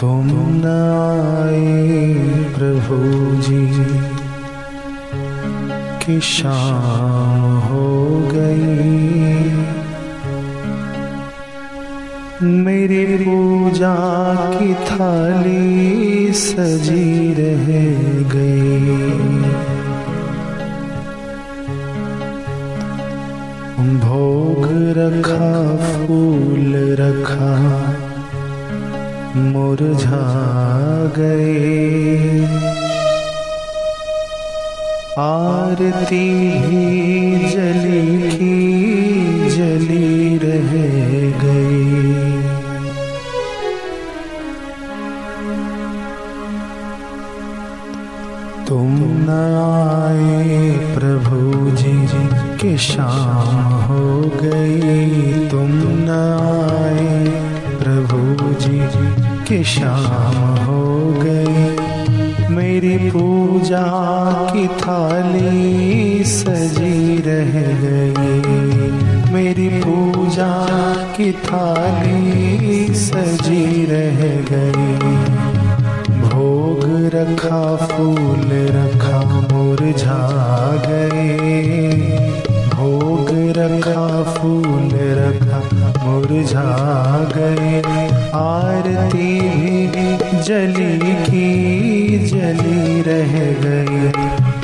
तुम न प्रभु जी, की शाम हो गई। मेरी पूजा की थाली सजी रह गई। भोग रखा, फूल रखा मुरझा गए। आरती भी जली की जली रह गई। तुम न आए प्रभु जी, के शाम हो गई। तुम न आए प्रभु जी। के शाम हो गई मेरी पूजा की थाली सजी रह गई। मेरी पूजा की थाली सजी रह गई। भोग रखा, फूल रखा, मुरझा गए। भोग रखा, फूल रखा, मुरझा गए। आरती भी जली की जली रह गई।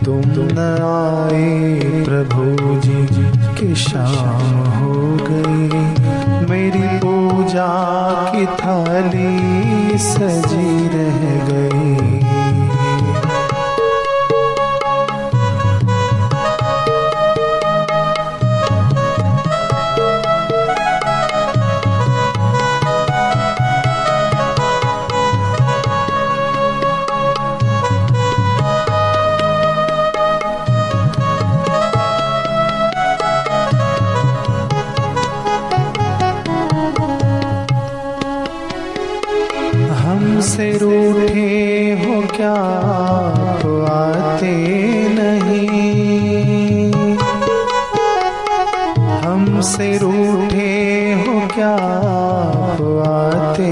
तुम न आए प्रभु जी, के शाम हो गई। मेरी पूजा की थाली सजी रह गई। क्या आते नहीं? हमसे रूठे हो क्या आते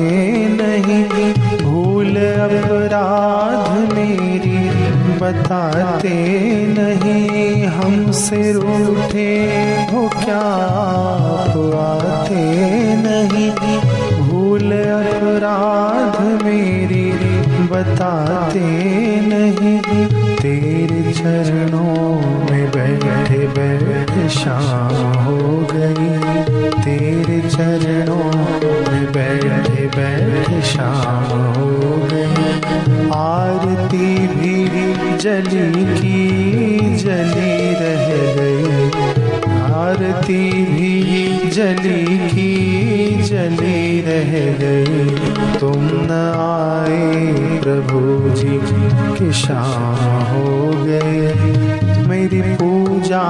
नहीं? भूल अपराध मेरी बताते नहीं। हमसे रूठे हो क्या आते नहीं? भूल अपराध मेरी बताते नहीं। तेरे चरणों में बैठे बैठे शाम हो गई। तेरे चरणों में बैठे बैठे शाम हो गई। आरती भी जली की जली रह गई। आरती भी जली की जली रह गई। तुम न आए प्रभु जी, की शाम हो गए। मेरी पूजा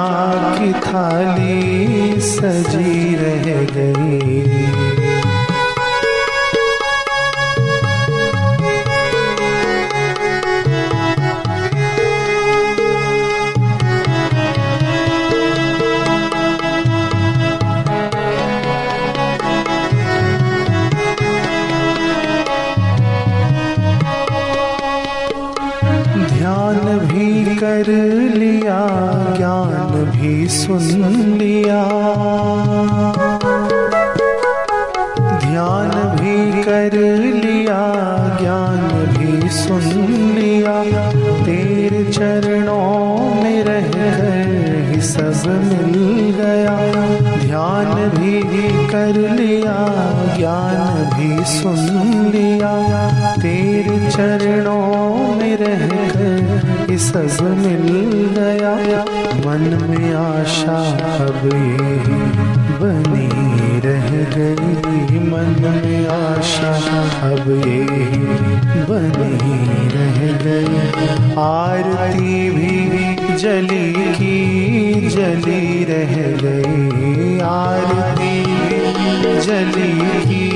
की थाली सजी रह गई। सुन लिया। ध्यान भी कर लिया, ज्ञान भी सुन लिया। तेरे चरणों में रह सब मिल गया। ध्यान भी कर लिया, ज्ञान भी सुन लिया। तेरे चरणों में रह कर सब मिल गया मन में आशा अब ये बनी रह गई। मन में आशा अब ये बनी रह गई। आरती भी जली की, जली रह गई। आरती जली की,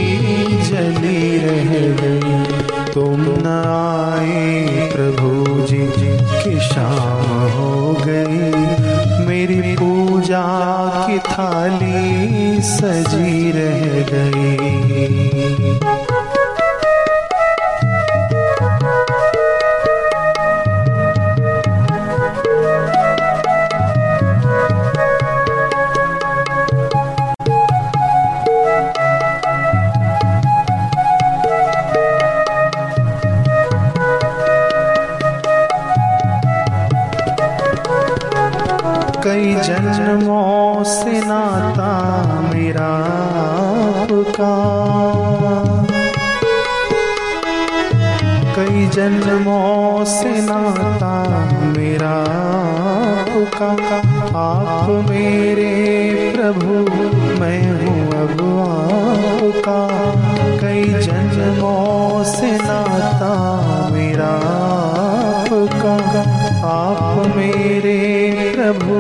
जली रह गई। तुम न आए पूजा की थाली सजी रह गई। कई जन्मों से नाता मेरा आपका। कई जन्मों से नाता मेरा आपका। आप मेरे प्रभु, मैं हूँ अब आपका। कई जन्मों से नाता मेरा आपका आप मेरे प्रभु,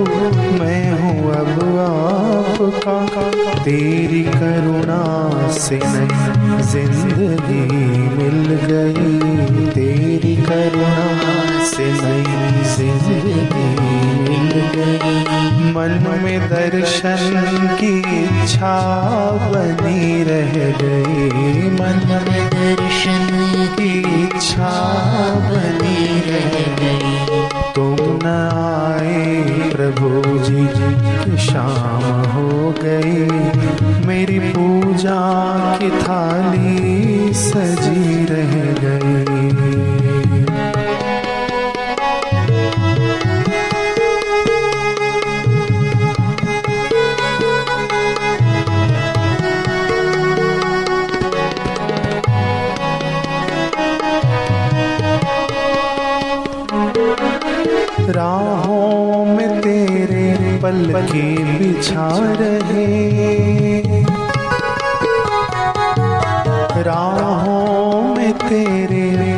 मैं हूँ अब आपका। तेरी करुणा से नई ज़िंदगी मिल गई। तेरी करुणा से नई ज़िंदगी मिल गई। मन में दर्शन की इच्छा बनी रह गई। मन में दर्शन की इच्छा बनी की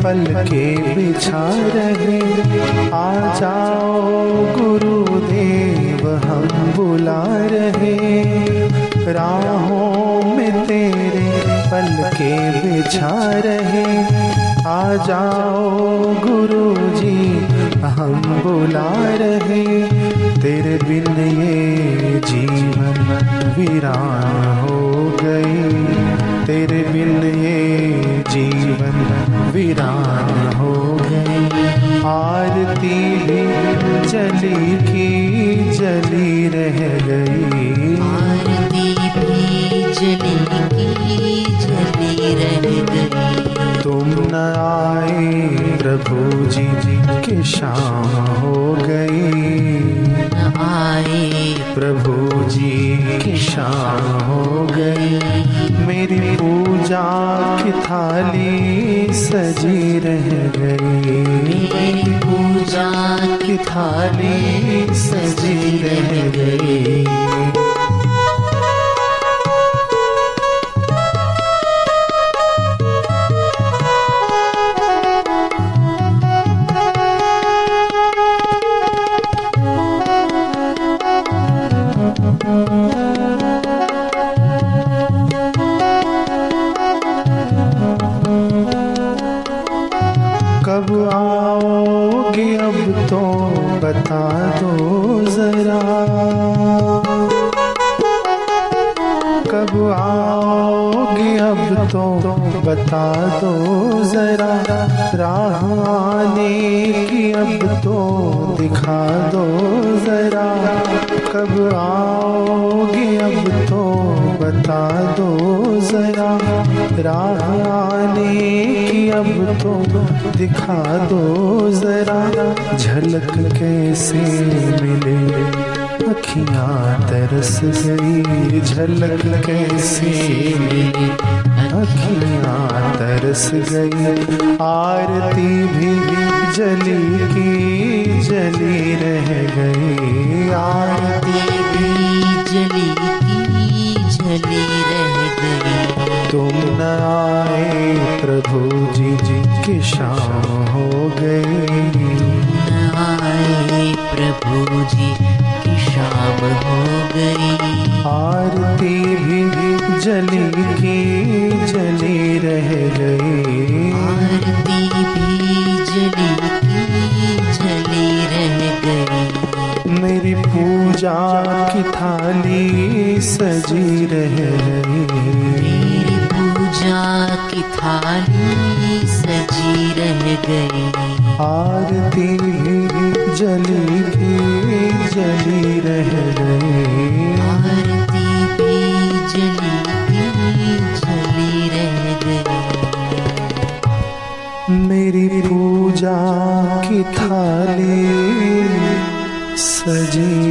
पल के बिछा रहे। आ जाओ गुरुदेव, हम बुला रहे। राहों में तेरे पल के बिछा रहे। आ जाओ गुरु जी हम बुला रहे। तेरे बिन ये जीवन वीरान हो गई तेरे बिन ये जीवन वीरान हो गई आरती भी जली की जली रह गई। आरती भी जली की जली रह गई। तुम न आए प्रभु जी जी की शाम हो गई। न आए प्रभु जी की शाम हो गई। मेरी पूजा की थाली सजी रह गई। मेरी पूजा की थाली सजी रह गई। तो बता दो जरा। कब आओगे अब तो बता दो जरा। राह आने की अब तो दिखा दो जरा। कब आओगे अब तो बता दो जरा। राह अब तो दिखा दो जरा झलक कैसे मिले? अखियाँ तरस गई झलक कैसे मिली? अखियाँ तरस गई आरती भी जली की जली रह गई। आरती भी जली की जली रह गई। तुम न आए प्रभु की शाम हो गई। आए प्रभु जी की शाम हो गई। आरती भी जली की जली रह गई। आरती भी जली की जली रह गई। मेरी पूजा की थाली सजी रह गई। पूजा की थाली सजी रह गई। आरती भी जली की जली रह गई। आरती भी जली की जली रह गई। मेरी पूजा की थाली सजी